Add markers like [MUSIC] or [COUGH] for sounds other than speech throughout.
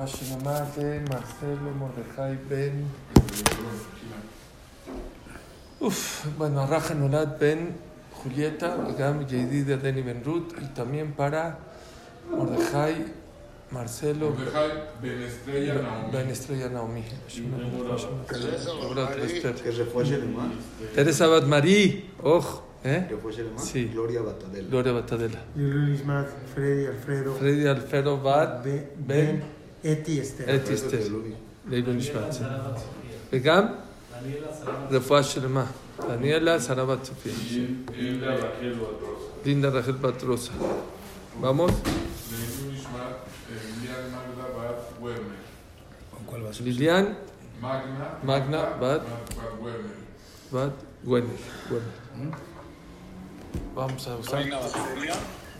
De Marcelo Mordejai Ben. Uf, bueno, Raja Nolad Ben Julieta, Gam Yedida Deni Ben Ruth y también para Mordejai Marcelo Mordejai Ben Estrella Naomi. Ben Estrella Naomi. Que refuerce el más. Teresa Bat Marie, oh, ¿eh? Sí. Gloria Batadela. Gloria Batadela. Luis Mac, Freddy, Alfredo, Freddy Alfredo Bat Ben, Ben Eti, Esther. אתי אסתר, לעילוי נשמת. וגם רפואה שלמה. דניאלה שרה בת צופיה. Y Hilda Raquel Batrosa. לינדה רחל בת רוסה. vamos? Leilun Ishmat, Emilian Magda Bat Werner. ¿Con cuál vas? ליליאן Magna. Magna Bat Bat Werner. בת גוונר. גוונר. vamos a usar.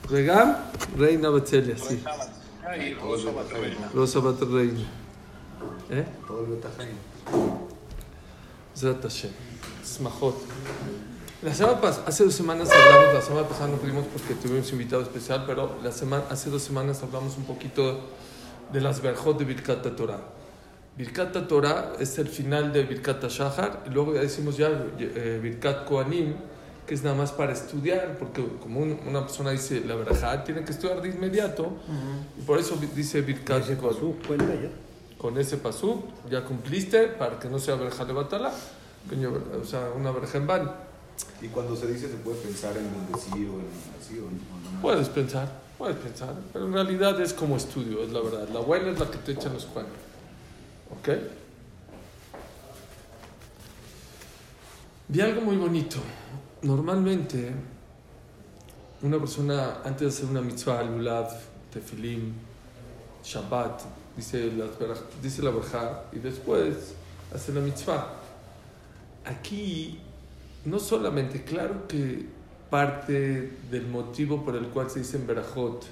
וגם ריינה בצליה, sí. Ahí, Rosa ¿Eh? Todo el Zrat Hashem. Smajot. La semana pas hace dos semanas hablamos, la semana pasada no pudimos porque tuvimos invitado especial, pero la semana, hace dos semanas hablamos un poquito de las verjot de Birkat Torah. Birkat Torah es el final de Birkat Shahar, y luego ya decimos ya eh, Birkat Koanim, que es nada más para estudiar, porque como un- una persona dice la verajá, tiene que estudiar de inmediato, y por eso dice Birkat Ese Koanim pasú, cuenta ya. con ese pasú ya cumpliste para que no sea verja de batala, o sea, una verja en van. Y cuando se dice, se puede pensar en bendecir o en así o no. Puedes pensar, puedes pensar, pero en realidad es como estudio, es la verdad. La buena es la que te echan los cuernos. ¿Ok? Vi algo muy bonito. Normalmente, una persona antes de hacer una mitzvah, lulav, tefilim, shabbat, dice la, dice la verja y después hace la mitzvah. Aquí, no solamente, claro que parte del motivo por el cual se dice en Berajot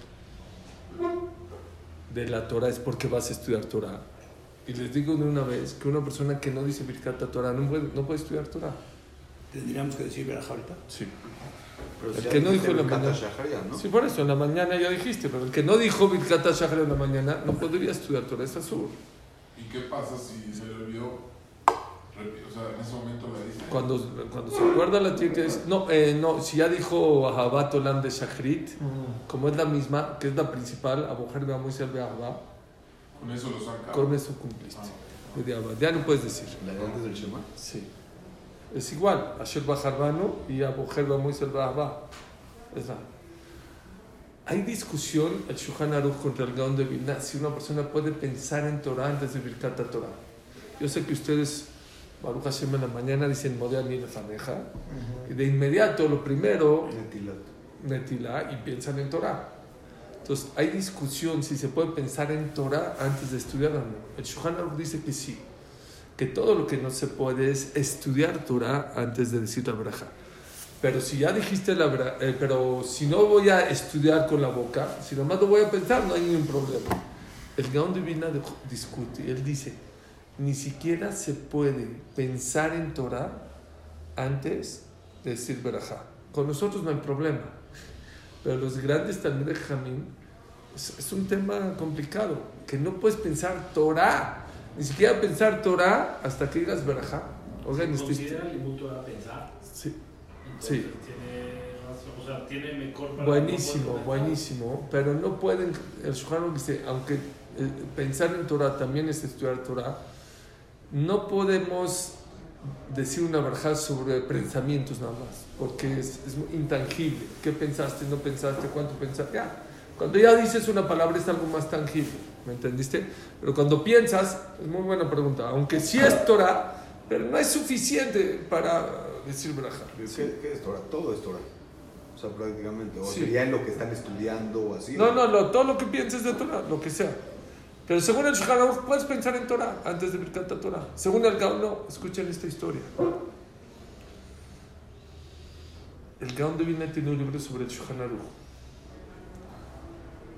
de la Torah es porque vas a estudiar Torah. Y les digo de una vez que una persona que no dice Birkat Torah no puede, no puede estudiar Torah. Tendríamos que decir verajá ahorita. Sí. Pero El si que no dijo en la mañana. ¿no? Sí, por eso, en la mañana ya dijiste, pero el que no dijo Birkat Shahar en la mañana no podría estudiar Torah, azul. ¿Y qué pasa si se le olvidó? O sea, en ese momento la dice. Cuando, cuando se acuerda la tiene que decir, no, eh, no, si ya dijo Ahabat Olam de Shachrit, como es la misma, que es la principal, Aboher Beamuis el Beahaba, Con eso lo saca. con eso cumpliste. Beahaba. Ya no puedes decir. La de antes del Shema. Sí. Es igual, Asher Bajarbanu y Aboher Beamuis el la. Hay discusión, el Shulchan Aruch contra el Gaon de Vilna, si una persona puede pensar en Torah antes de Birkat Torah. Yo sé que ustedes, Baruch Hashem, en la mañana dicen Modea ni Lefaneja, y de inmediato lo primero. Netilá y piensan en Torah. Entonces, hay discusión si se puede pensar en Torah antes de estudiar o no. El Shulchan Aruch dice que sí, que todo lo que no se puede es estudiar Torah antes de decir la braja. Pero si ya dijiste la braja, pero si no voy a estudiar con la boca, si nomás lo voy a pensar, no hay ningún problema. El Gaon de Vilna de- discute, él dice, ni siquiera se puede pensar en Torah antes de decir braja. Con nosotros no hay problema. Pero los grandes Talmud Jamín es, es un tema complicado, que no puedes pensar Torah, ni siquiera pensar Torah hasta que digas Berajá. Oigan, este- considera el mutuo a pensar. sí, Entonces, Sí. Tiene, o sea, tiene mejor para buenísimo, buenísimo, pero no pueden, el Aruch dice, aunque eh, pensar en Torah también es estudiar Torah, no podemos decir una verja sobre pensamientos nada más, porque es, es intangible. ¿Qué pensaste? ¿No pensaste? ¿Cuánto pensaste? Ya. Cuando ya dices una palabra es algo más tangible, ¿me entendiste? Pero cuando piensas, es muy buena pregunta, aunque sí es Torah, pero no es suficiente para decir verja. ¿Qué, qué es Torah? Todo es Torah. O sea, prácticamente. O Sí. sería en lo que están estudiando o así. No, no, lo- todo lo que pienses de Torah, lo que sea. Pero según el Shulchan puedes pensar en Torah antes de Birkat Torah. Según el Gaon, no. Escuchen esta historia. El Gaon de Vilna tiene un libro sobre el Shulchan.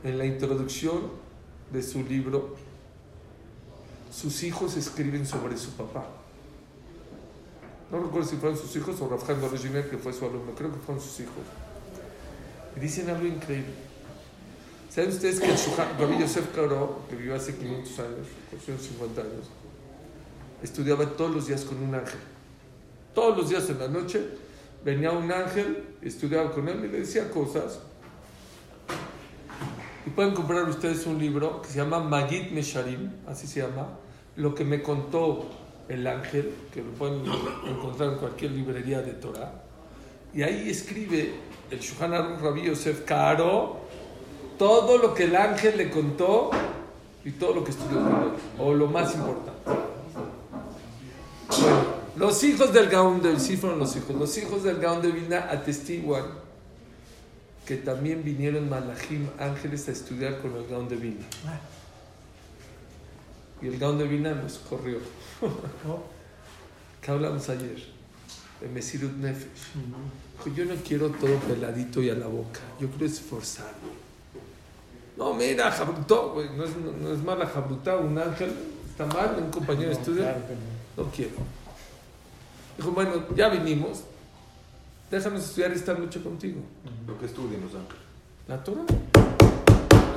En la introducción de su libro, sus hijos escriben sobre su papá. No recuerdo si fueron sus hijos o Rafjan Dorjimer, que fue su alumno. Creo que fueron sus hijos. Y dicen algo increíble. ¿Saben ustedes que el Shuhan, Rabbi Yosef Karo, que vivió hace 500 años, 450 años, estudiaba todos los días con un ángel? Todos los días en la noche venía un ángel, estudiaba con él y le decía cosas. Y pueden comprar ustedes un libro que se llama Magid Mesharim, así se llama, lo que me contó el ángel, que lo pueden encontrar en cualquier librería de Torah. Y ahí escribe el Shuhan Aruch Rabbi Yosef Karo todo lo que el ángel le contó y todo lo que estudió o lo más importante. Bueno, los hijos del Gaón de sí fueron los hijos. Los hijos del Gaón de Vilna atestiguan que también vinieron Malachim, ángeles, a estudiar con el Gaón de Vilna. Y el Gaón de Vilna nos corrió. [LAUGHS] ¿Qué hablamos ayer? De Mesirut Nefesh. Dijo, yo no quiero todo peladito y a la boca. Yo quiero esforzarme. No, mira, Jabrutó, güey, no es, no, no es mala Jabrutá, un ángel, está mal, un compañero de estudio. No quiero. Dijo, bueno, ya vinimos, déjanos estudiar esta noche contigo. Lo que estudian los ángeles. La Torah.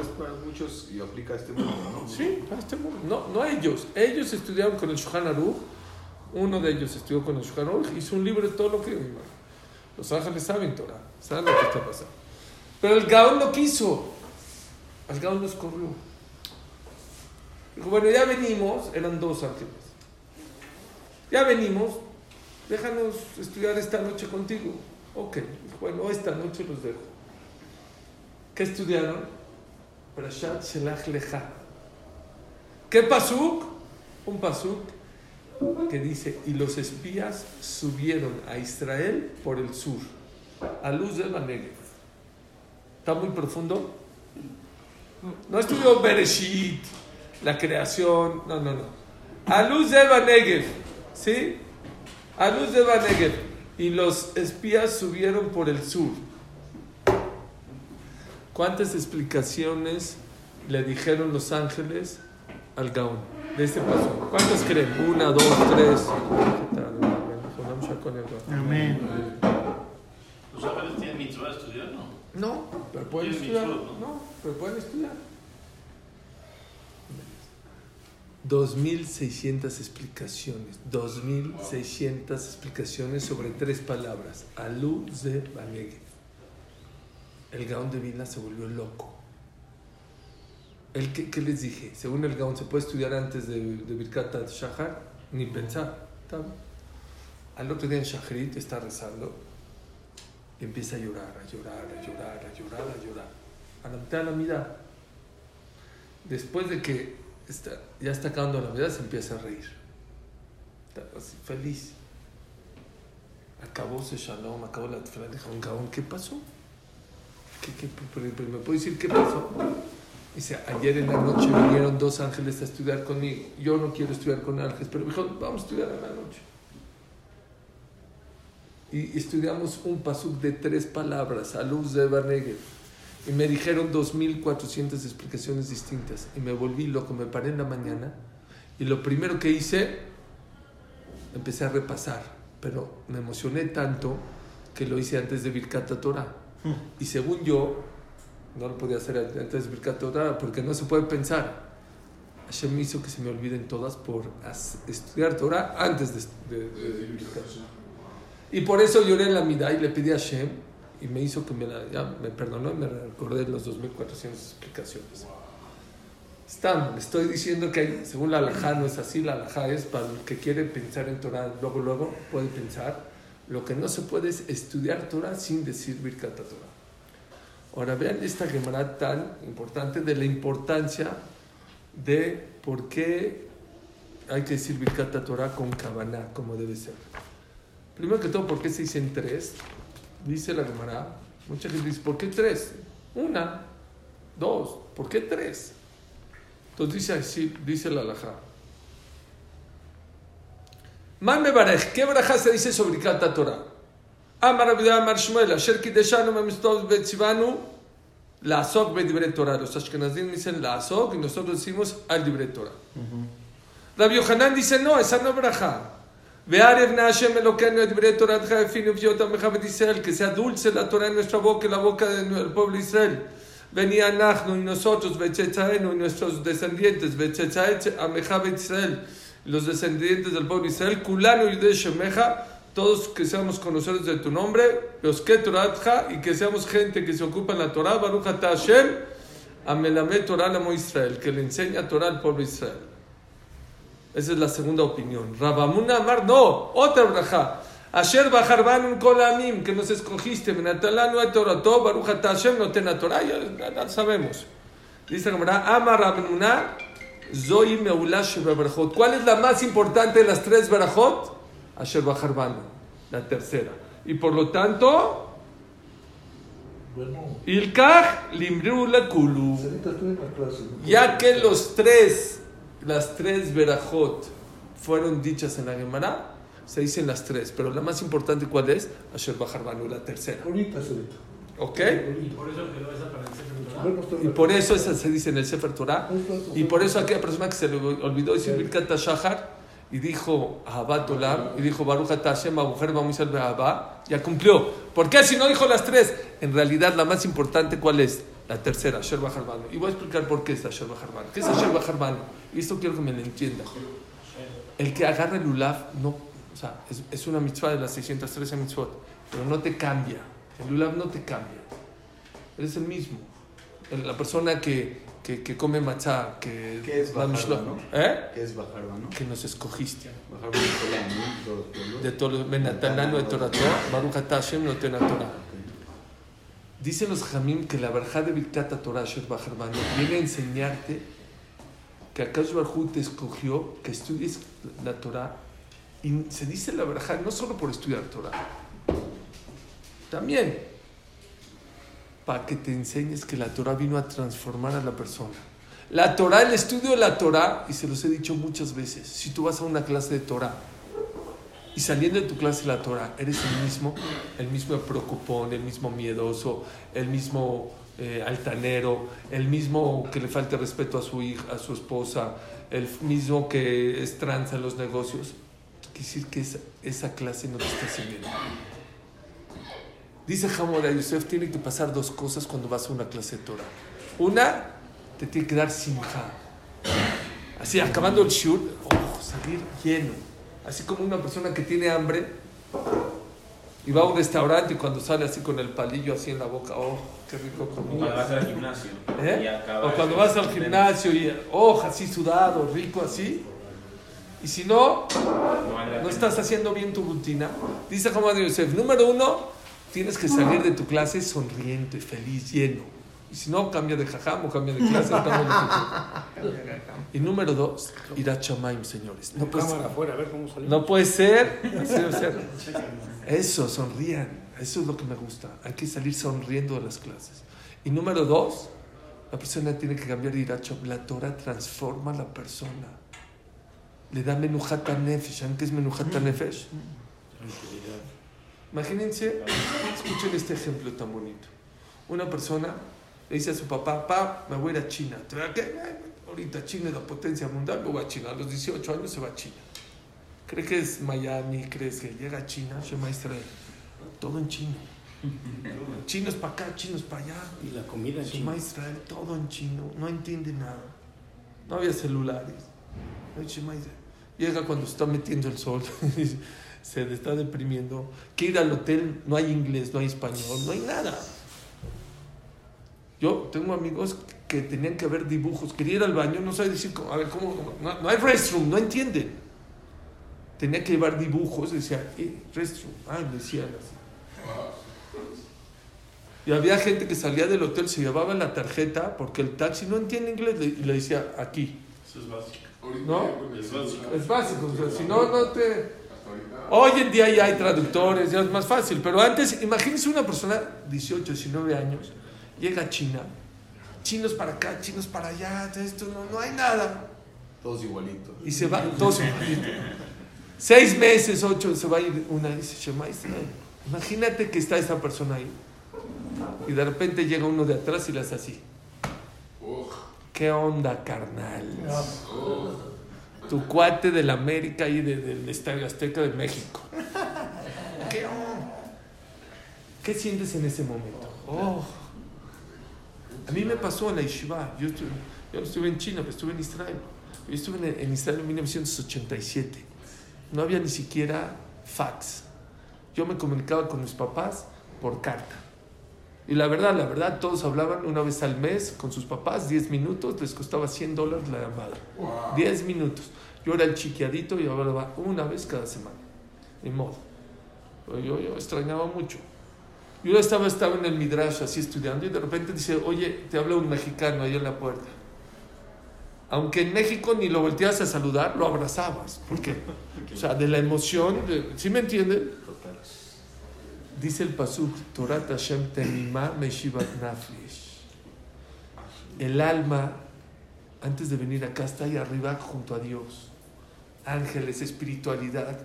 Es para muchos y aplica a este mundo, ¿no? Sí, para este mundo. No, no ellos. Ellos estudiaron con el Shulchan Aruch. Uno de ellos estudió con el Shulchan Aruch. Hizo un libro de todo lo que... Los ángeles saben Torah. Saben lo que está pasando. Pero el Gaón no quiso. El Gaón nos corrió. Dijo, bueno, ya venimos. Eran dos ángeles. Ya venimos. Déjanos estudiar esta noche contigo. Ok. Bueno, esta noche los dejo. ¿Qué estudiaron? Parashat Shelach. ¿Qué pasuk? Un pasuk que dice, y los espías subieron a Israel por el sur, a luz del Negev. ¿Está muy profundo? No estudió Bereshit, la creación, no, no, no. A luz del Negev, ¿sí? A luz del Negev. Y los espías subieron por el sur. ¿Cuántas explicaciones le dijeron los ángeles al Gaón de este paso? ¿Cuántas creen? Una, dos, tres. Amén. ¿Los ángeles tienen mitzvah de estudiar? No. No, pero pueden estudiar. mitzvot, ¿no? No, pero pueden estudiar. 2.600 explicaciones, 2.600 explicaciones sobre tres palabras. Alú ze Banegev. El Gaón de Vilna se volvió loco. El que, ¿Qué les dije? Según el Gaón, ¿se puede estudiar antes de, de Birkat Shahar? Ni pensar. Bien. Al otro día en Shaharit está rezando y empieza a llorar, a llorar, a llorar, a llorar, a llorar. A la mitad de la mirada. Después de que está, ya está acabando la vida, se empieza a reír. Está así, feliz. Acabó ese shalom, acabó la tefilá. Dijo, un ¿qué pasó? ¿Qué, qué, ¿Me puede decir qué pasó? Dice, ayer en la noche vinieron dos ángeles a estudiar conmigo. Yo no quiero estudiar con ángeles, pero me dijo, vamos a estudiar en la noche. Y estudiamos un pasuk de tres palabras, a luz de Barnegev. Y me dijeron 2.400 explicaciones distintas. Y me volví loco, me paré en la mañana. Y lo primero que hice, empecé a repasar. Pero me emocioné tanto que lo hice antes de Birkat Torah. Y según yo, no lo podía hacer antes de Birkat Torah porque no se puede pensar. Hashem hizo que se me olviden todas por estudiar Torah antes de, de, de- de. Y por eso lloré en la mitad y le pedí a Hashem y me hizo que me, la- me perdonó y me recordé los 2.400 explicaciones. Está, le estoy diciendo que según la alajá no es así, la alajá es para el que quiere pensar en Torah, luego, luego puede pensar. Lo que no se puede es estudiar Torah sin decir Birkat Torah. Ahora vean esta Gemara tan importante de la importancia de por qué hay que decir Birkat Torah con Kavaná, como debe ser. Primero que todo, ¿por qué se dicen tres? Dice la Gemara. Mucha gente dice, ¿por qué tres? Una, dos, ¿por qué tres? Entonces dice así, dice la alajá. Man me barej, ¿qué baraja se dice sobre Kata Torah? Amar Abidá Amar Shmuel, Asher Kideshanu Memistov Betzivanu, la Azok Bedivre Torah. Los Ashkenazim dicen la Azok y nosotros decimos al Dibre Torah. Rabbi Yohanan dice, no, esa no es baraja. Que sea dulce la Torah en nuestra boca y la boca del pueblo de Israel. venía Nachno y nosotros, Bechetzaenu y nuestros descendientes, Bechetzaet Ameja Israel, los descendientes del pueblo de Israel, Kulano y de Shemeja, todos que seamos conocedores de tu nombre, los que y que seamos gente que se ocupa en la Torah, Baruch Hashem, Amelame Torah Israel, que le enseña Torah al pueblo de Israel. Esa es la segunda opinión. Rabamuna Amar, no, otra braja. Asher Bajarban Kolamim, que nos escogiste, Benatalanu et Torato, Baruch Ata Hashem, no Torah, ya, sabemos. Dice la Gemara, Amar Rabamuna, Zoy Meula Shebeberjot. ¿Cuál es la más importante de las tres Berajot? Asher Bajarban, la tercera. Y por lo tanto, Ilkach Limriu Kulu. Ya que los tres, las tres verajot fueron dichas en la Gemara, se dicen las tres, pero la más importante ¿cuál es? Asher Bajarbanu, la tercera. Ahorita, ahorita. ¿Ok? Y por eso quedó esa para el Sefer Torah. Y por eso esa se dice en el Sefer Torah. Y por eso aquella persona que se le olvidó decir Birkat Shahar y dijo Ahabat Olam y dijo Baruch Hashem mujer vamos a Abba, ya cumplió. ¿Por qué si no dijo las tres? En realidad la más importante ¿cuál es? La tercera, Asher Bajarbanu. Y voy a explicar por qué es Asher Bajarbanu. ¿Qué es Asher Bajarbanu? Y esto quiero que me lo entienda. El que agarra el Lulav, no, o sea, es, es una mitzvah de las 613 mitzvot, pero no te cambia. El Lulav no te cambia. Eres el mismo. La persona que, que, que come matzah, que ¿Qué es no? ¿Eh? ¿Qué es no? Que nos escogiste. De. Todos los pueblos. De todo lo Benatanano de Torah, Baruch Hashem no Torah. Dicen los jamim que la verja de Birkat Torah, Sher viene a enseñarte que Akash Barhu te escogió que estudies la Torah. Y se dice la verja no solo por estudiar Torah, también para que te enseñes que la Torah vino a transformar a la persona. La Torah, el estudio de la Torah, y se los he dicho muchas veces, si tú vas a una clase de Torah y saliendo de tu clase de la Torah eres el mismo, el mismo preocupón, el mismo miedoso, el mismo eh, altanero, el mismo que le falta respeto a su hija, a su esposa, el mismo que es tranza en los negocios, quiere decir que esa, esa clase no te está sirviendo. Dice Hamora Yosef, tiene que pasar dos cosas cuando vas a una clase de Torah. Una, te tiene que dar simja. Así, acabando el shur, oh, salir lleno. Así como una persona que tiene hambre y va a un restaurante y cuando sale así con el palillo así en la boca, oh, qué rico Cuando vas comida. al gimnasio. ¿Eh? y O cuando vas al gimnasio y, oh, así sudado, rico así. Y si no, No estás haciendo bien tu rutina. Dice Hamad Yosef, número uno, tienes que salir de tu clase sonriente, feliz, lleno. Y si no, cambia de jajam o cambia de clase. [LAUGHS] y número dos, ir a Chamaim, señores. No puede, afuera, a ver cómo no puede ser. ser. [LAUGHS] Eso, sonrían. Eso es lo que me gusta. Hay que salir sonriendo de las clases. Y número dos, la persona tiene que cambiar de ir a Chamaim. La Torah transforma a la persona. Le da menujata nefesh. ¿Saben qué es menujata nefesh? Imagínense, escuchen este ejemplo tan bonito. Una persona le dice a su papá, papá, me voy a ir a China. ¿Te a qué? Ahorita China es la potencia mundial, me voy a China. A los 18 años se va a China. ¿Cree que es Miami? ¿Crees que llega a China? Shema Israel. Todo en chino. [LAUGHS] Chinos para acá, chinos para allá. Y la comida en Shema China. Israel, todo en chino. No entiende nada. No había celulares. Ay, Shema Israel. Llega cuando se está metiendo el sol. [LAUGHS] se está deprimiendo. Que ir al hotel, no hay inglés, no hay español, no hay nada. Yo tengo amigos que tenían que ver dibujos. Quería ir al baño, no sabe decir, cómo- a ver, ¿cómo? cómo? No, no hay restroom, no entienden. Tenía que llevar dibujos, decía, eh, restroom. Ah, decían así. Y había gente que salía del hotel, se llevaba la tarjeta porque el taxi no entiende inglés le- y le decía aquí. Eso es básico. ¿No? Es básico. Es básico, o sea, si no, no te... Hoy en día ya hay traductores, ya es más fácil, pero antes, imagínense una persona, 18, 19 años, llega China, chinos para acá, chinos para allá, esto no, no hay nada. Todos igualitos. Y se va, todos igualitos. Seis meses, ocho, se va a ir una y dice, Shema Israel. Imagínate que está esa persona ahí. Y de repente llega uno de atrás y le hace así. ¿Qué onda, carnal? Tu cuate del América y de- del Estadio Azteca de México. [LAUGHS] ¿Qué onda? ¿Qué sientes en ese momento? Oh, A mí me pasó en la Yeshiva. Yo, estuve, yo no estuve en China, pero estuve en Israel. Yo estuve en, en Israel en 1987. No había ni siquiera fax. Yo me comunicaba con mis papás por carta. Y la verdad, la verdad, todos hablaban una vez al mes con sus papás, 10 minutos, les costaba 100 dólares la llamada. Wow. 10 minutos. Yo era el chiquiadito y hablaba una vez cada semana. Ni modo. Yo, yo extrañaba mucho. Yo estaba, estaba en el Midrash así estudiando y de repente dice, oye, te habla un mexicano ahí en la puerta. Aunque en México ni lo volteas a saludar, lo abrazabas. ¿Por qué? O sea, de la emoción, de- ¿sí me entienden? Dice el pasuk, Torat Hashem temimah meshivat nafesh. El alma, antes de venir acá, está ahí arriba junto a Dios. Ángeles, espiritualidad.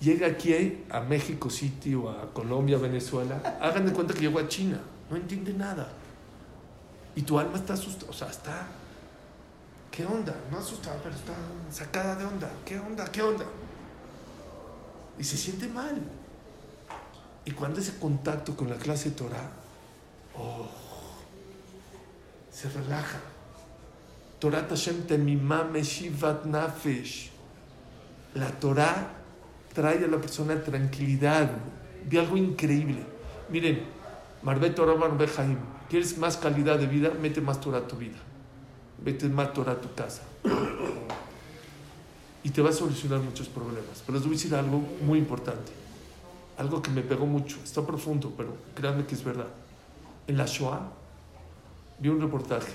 Llega aquí a México City o a Colombia, Venezuela. [LAUGHS] Hagan de cuenta que llegó a China. No entiende nada. Y tu alma está asustada. O sea, está. ¿Qué onda? No asustada, pero está sacada de onda. ¿Qué onda? ¿Qué onda? Y se siente mal. Y cuando ese contacto con la clase Torah, oh, se relaja. Torah Hashem temimah meshivat nafesh. La Torah trae a la persona tranquilidad. Vi algo increíble. Miren, Marbet Torah Haim. ¿Quieres más calidad de vida? Mete más Torah a tu vida. Mete más Torah a tu casa. Y te va a solucionar muchos problemas. Pero les voy a decir algo muy importante. Algo que me pegó mucho. Está profundo, pero créanme que es verdad. En la Shoah vi un reportaje.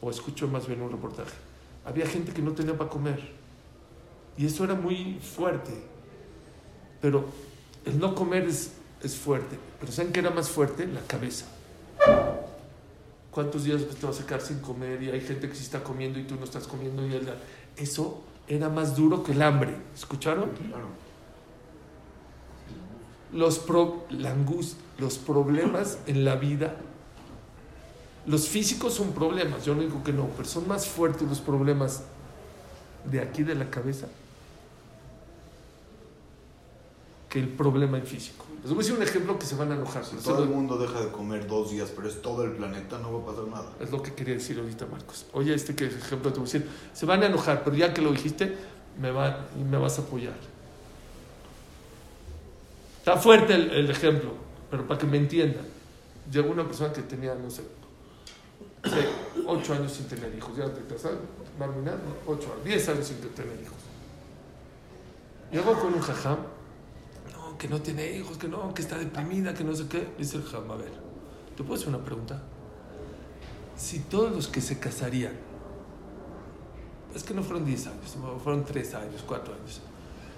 O escucho más bien un reportaje. Había gente que no tenía para comer. Y eso era muy fuerte. Pero el no comer es, es fuerte. Pero ¿saben qué era más fuerte? La cabeza. ¿Cuántos días te vas a quedar sin comer? Y hay gente que sí está comiendo y tú no estás comiendo. Y el- eso era más duro que el hambre. ¿Escucharon? Los, pro- la angustia, los problemas en la vida. Los físicos son problemas, yo no digo que no, pero son más fuertes los problemas de aquí de la cabeza que el problema en físico. Les voy a decir un ejemplo que se van a enojar. Si todo el mundo deja de comer dos días, pero es todo el planeta, no va a pasar nada. Es lo que quería decir ahorita, Marcos. Oye, este que ejemplo te voy a decir. Se van a enojar, pero ya que lo dijiste, me, va, me vas a apoyar. Está fuerte el, el ejemplo, pero para que me entiendan. Llegó una persona que tenía, no sé, ocho años sin tener hijos. Ya te casas, Marminá, ocho diez años sin tener hijos. Llegó con un jajam. Que no tiene hijos, que no, que está deprimida, que no sé qué. Dice el jajam, a ver, ¿te puedo hacer una pregunta? si todos los que se casarían, es que no fueron 10 años, fueron 3 años, 4 años,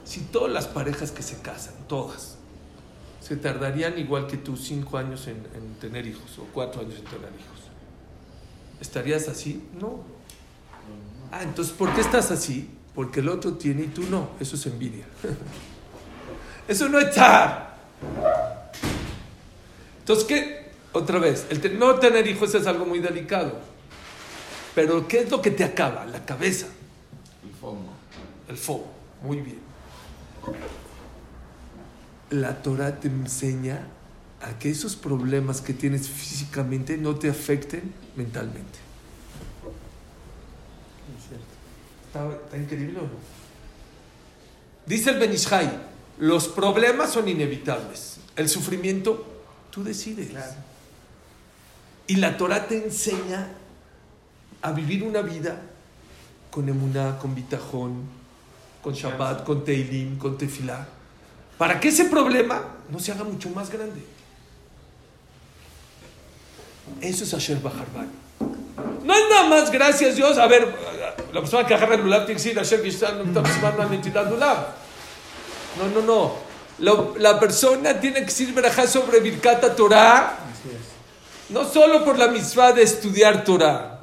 si todas las parejas que se casan, todas, se tardarían igual que tú 5 años en, en tener hijos o 4 años en tener hijos, ¿estarías así? No. Ah, entonces, ¿por qué estás así? Porque el otro tiene y tú no. Eso es envidia. [LAUGHS] Eso no es estar. Entonces, ¿qué? Otra vez, el no tener hijos es algo muy delicado. Pero ¿qué es lo que te acaba? La cabeza, El fondo. el fuego. Muy bien. La Torah te enseña a que esos problemas que tienes físicamente no te afecten mentalmente. ¿Está, está increíble o no? Dice el Benishai, los problemas son inevitables. El sufrimiento, tú decides. Y la Torah te enseña a vivir una vida con emuná, con bitajón, con Shabbat, con Teilim, con Tefilá, para que ese problema no se haga mucho más grande. Eso es Asher Baharban. No es nada más gracias Dios. A ver, la persona que agarra el lulav tiene que decir Asher Gishtan, no No, no, no. La, la persona tiene que decir verajá sobre Birkata Torah. No solo por la misma de estudiar Torah,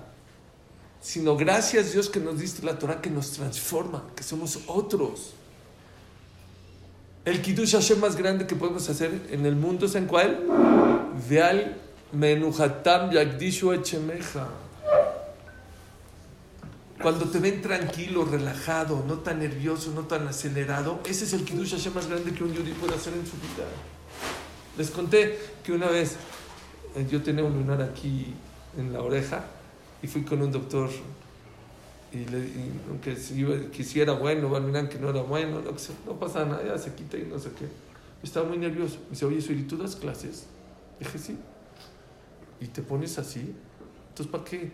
sino gracias Dios que nos diste la Torah que nos transforma, que somos otros. El Kiddush Hashem más grande que podemos hacer en el mundo es en cuál? Veal menuhatam yagdishu echemeja. Cuando te ven tranquilo, relajado, no tan nervioso, no tan acelerado, ese es el Kiddush Hashem más grande que un yudí puede hacer en su vida. Les conté que una vez eh, yo tenía un lunar aquí en la oreja y fui con un doctor y, le, y aunque si iba- quisiera bueno, miran que no era bueno, que sea, no pasa nada, ya se quita y no sé qué. Estaba muy nervioso. Me dice, oye, Suri, ¿tú das clases? Dije, sí. ¿Y te pones así? Entonces, ¿para qué?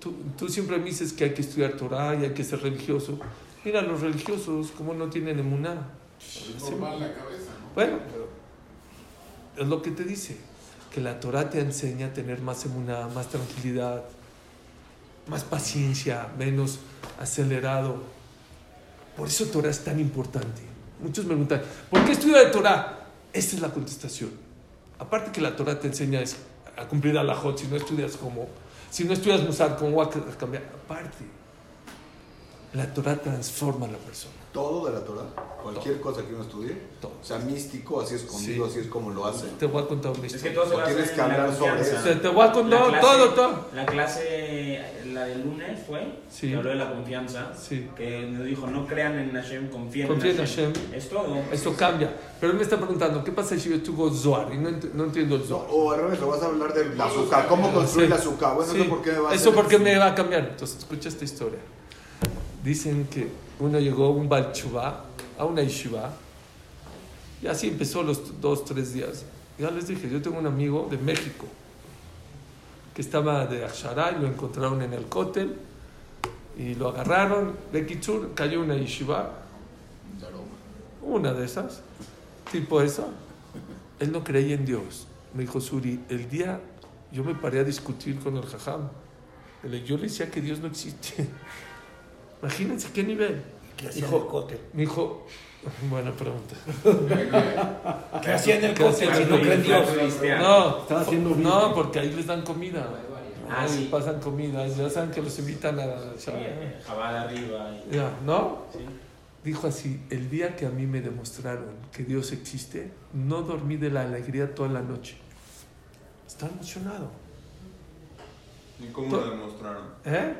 Tú, tú siempre me dices que hay que estudiar Torah y hay que ser religioso. Mira, los religiosos, como no tienen emuná. La cabeza, ¿no? Bueno, es lo que te dice, que la Torah te enseña a tener más emuná, más tranquilidad, más paciencia, menos acelerado. Por eso Torah es tan importante. Muchos me preguntan, ¿por qué estudia de Torah? Esta es la contestación. Aparte que la Torah te enseña a cumplir a la si no estudias como, si no estudias Musar, ¿cómo va a cambiar? Aparte, la Torah transforma a la persona. Todo de la Torah, cualquier cosa que uno estudie, Todo. o sea, místico, así escondido, Sí. así es como lo hace. Te voy a contar una Es que historia. todo se tienes en que hablar la sobre confianza. O sea, te voy a contar La clase- todo, todo. La clase, la del lunes fue, Sí. que habló de la confianza, Sí. que nos dijo, no crean en Hashem, confíen Confía en en Hashem. Hashem. Es todo. Esto cambia. Pero él me está preguntando, ¿qué pasa si yo estuvo Zohar? Y no, ent- no entiendo el No, Zohar. o al revés, lo vas a hablar del azúcar, cómo construir Sí. el azúcar. Bueno, Sí. eso por qué me va a Eso porque eso? me va a cambiar. Entonces, escucha esta historia. Dicen que uno llegó, un Balchubá, a una Yeshiva, y así empezó los dos, tres días. Ya les dije, yo tengo un amigo de México que estaba de Ashara y lo encontraron en el cótel y lo agarraron. De Kitsur cayó una Yeshiva, una de esas, tipo esa. Él no creía en Dios. Me dijo, Suri, el día yo me paré a discutir con el jajam. Yo le decía que Dios no existe. [LAUGHS] Imagínense qué nivel. ¿Qué hacía en Dijo- el cótel? Me dijo, [LAUGHS] buena pregunta. ¿Qué hacía en el ¿Qué cótel hacía si no creen Dios? No, Estaba haciendo no, porque ahí les dan comida. Ah, Ahí sí. pasan comida. Ya saben que los invitan a... Sí, eh, arriba. Ya, ¿no? sí. Dijo así, el día que a mí me demostraron que Dios existe, no dormí de la alegría toda la noche. Estaba emocionado. ¿Y cómo lo demostraron? ¿Eh?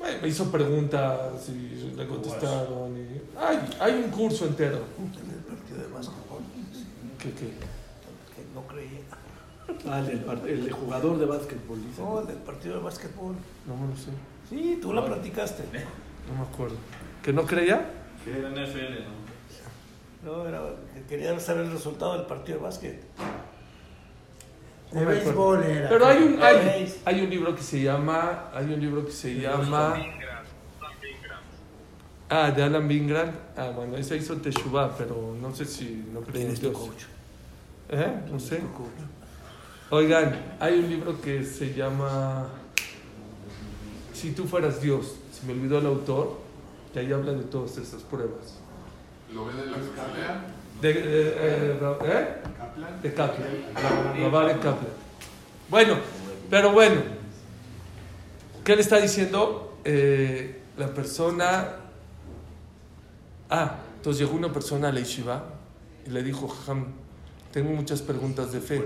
Me me hizo preguntas y le contestaron. y- Hay, hay un curso entero. En el partido de básquetbol, ¿Qué, qué? que no creía. Ah, el, el jugador de básquetbol, dice. No, el del partido de básquetbol. No me lo sé. Sí, tú la platicaste. No me acuerdo. ¿Que no creía? Era NFL, ¿no? No, era, que quería saber el resultado del partido de básquet. No De béisbol era. Pero hay un, hay, hay un libro que se llama. Hay un libro que se llama. Ah, de Alan Bingram. Ah, bueno, ese hizo Teshuvah, pero no sé si no creo ¿Quién en Dios. coach? ¿Eh? No sé. Oigan, hay un libro que se llama Si tú fueras Dios. Se me olvidó el autor, que ahí habla de todas esas pruebas. ¿Lo ven en la escalera? De, de- eh, ¿eh? De Kaplan. Kaplan. Bueno, pero bueno. ¿Qué le está diciendo? Eh, la persona. Ah, entonces llegó una persona a la Yeshiva y le dijo, Jajam, tengo muchas preguntas de fe.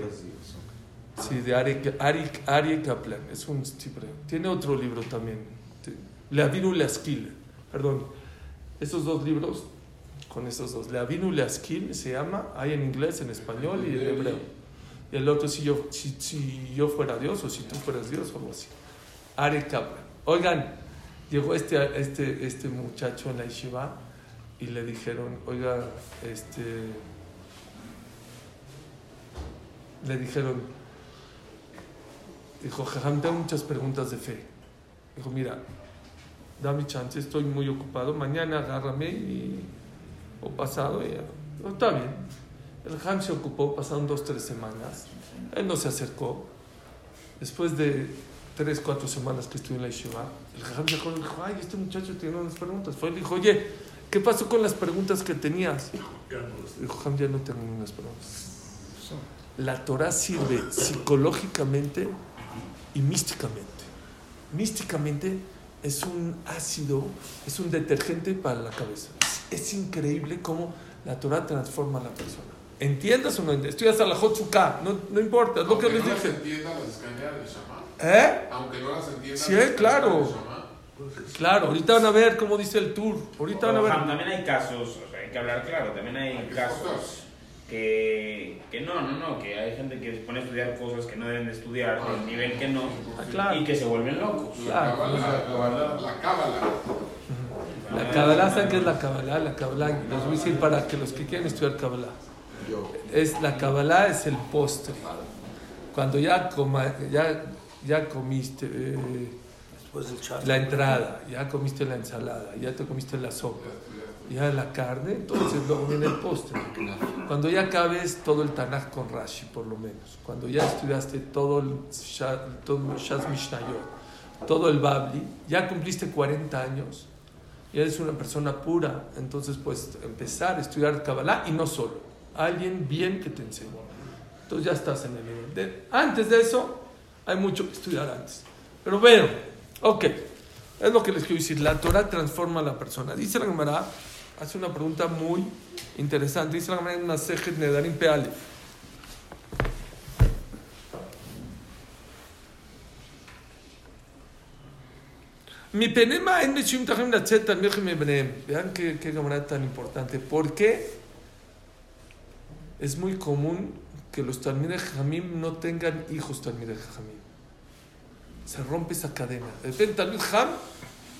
Sí, de Ari, Ari, Ari Kaplan. Es un tipo. Tiene otro libro también. Leavinu Leaskil. Perdón. Esos dos libros, con esos dos. Leavinu Leaskil se llama. Hay en inglés, en español y en hebreo. Y el otro, si yo, si, si yo fuera Dios o si tú fueras Dios o algo así. Ari Kaplan. Oigan, llegó este, este, este muchacho en la yeshiva y le dijeron, oiga, este. Le dijeron, Dijo, Jajam, tengo muchas preguntas de fe. Dijo, mira, dame chance, estoy muy ocupado. Mañana agárrame y, o pasado. Y, "No, está bien. El Jajam se ocupó, pasaron dos, tres semanas. Él no se acercó. Después de tres, cuatro semanas que estuve en la Yeshiva, el Jajam se acordó y dijo, ay, este muchacho tiene unas preguntas. Fue y le dijo, oye, ¿qué pasó con las preguntas que tenías? Dijo, Jajam, ya no tengo ninguna preguntas. La Torah sirve psicológicamente y místicamente. Místicamente es un ácido, es un detergente para la cabeza. Es, increíble cómo la Torah transforma a la persona. ¿Entiendas o no entiendas? Estudias a la Hotzuka, no, no importa, es lo que Aunque les no de Shama. ¿Eh? Aunque no las entiendan Sí, las claro. Claro, ahorita van a ver cómo dice el tour. Ahorita van a ver. También hay casos, o sea, hay que hablar claro, también hay Hay casos que, que no, no, no, que hay gente que se pone a estudiar cosas que no deben de estudiar, del nivel que no, Ah, claro. y que se vuelven locos. La Claro. cábala, la cábala, la cábala. La Kabbalah, ¿saben qué es la Kabbalah? La Kabbalah, les voy a decir para que los que quieren estudiar Kabbalah. Es, la Kabbalah es el postre. Cuando ya, coma- ya, ya comiste eh, la entrada, ya comiste la ensalada, ya te comiste la sopa, ya la carne, entonces luego viene el postre. Cuando ya acabes todo el Tanakh con Rashi, por lo menos. Cuando ya estudiaste todo el Sha- todo el Shas Mishnayot, todo el Babli, ya cumpliste 40 años, ya eres una persona pura, entonces puedes empezar a estudiar Kabbalah y no solo, alguien bien que te enseñe. Entonces ya estás en el nivel. De- antes de eso, hay mucho que estudiar antes. Pero bueno, ok, es lo que les quiero decir. La Torah transforma a la persona. Dice la Gemara, hace una pregunta muy interesante. Dice la Gemara en Nedarim Peale. Vean qué, qué Gemara tan importante. ¿Por qué es muy común que los Talmidei Jamim no tengan hijos Talmidei Jamim? Se rompe esa cadena. De Talmid Jam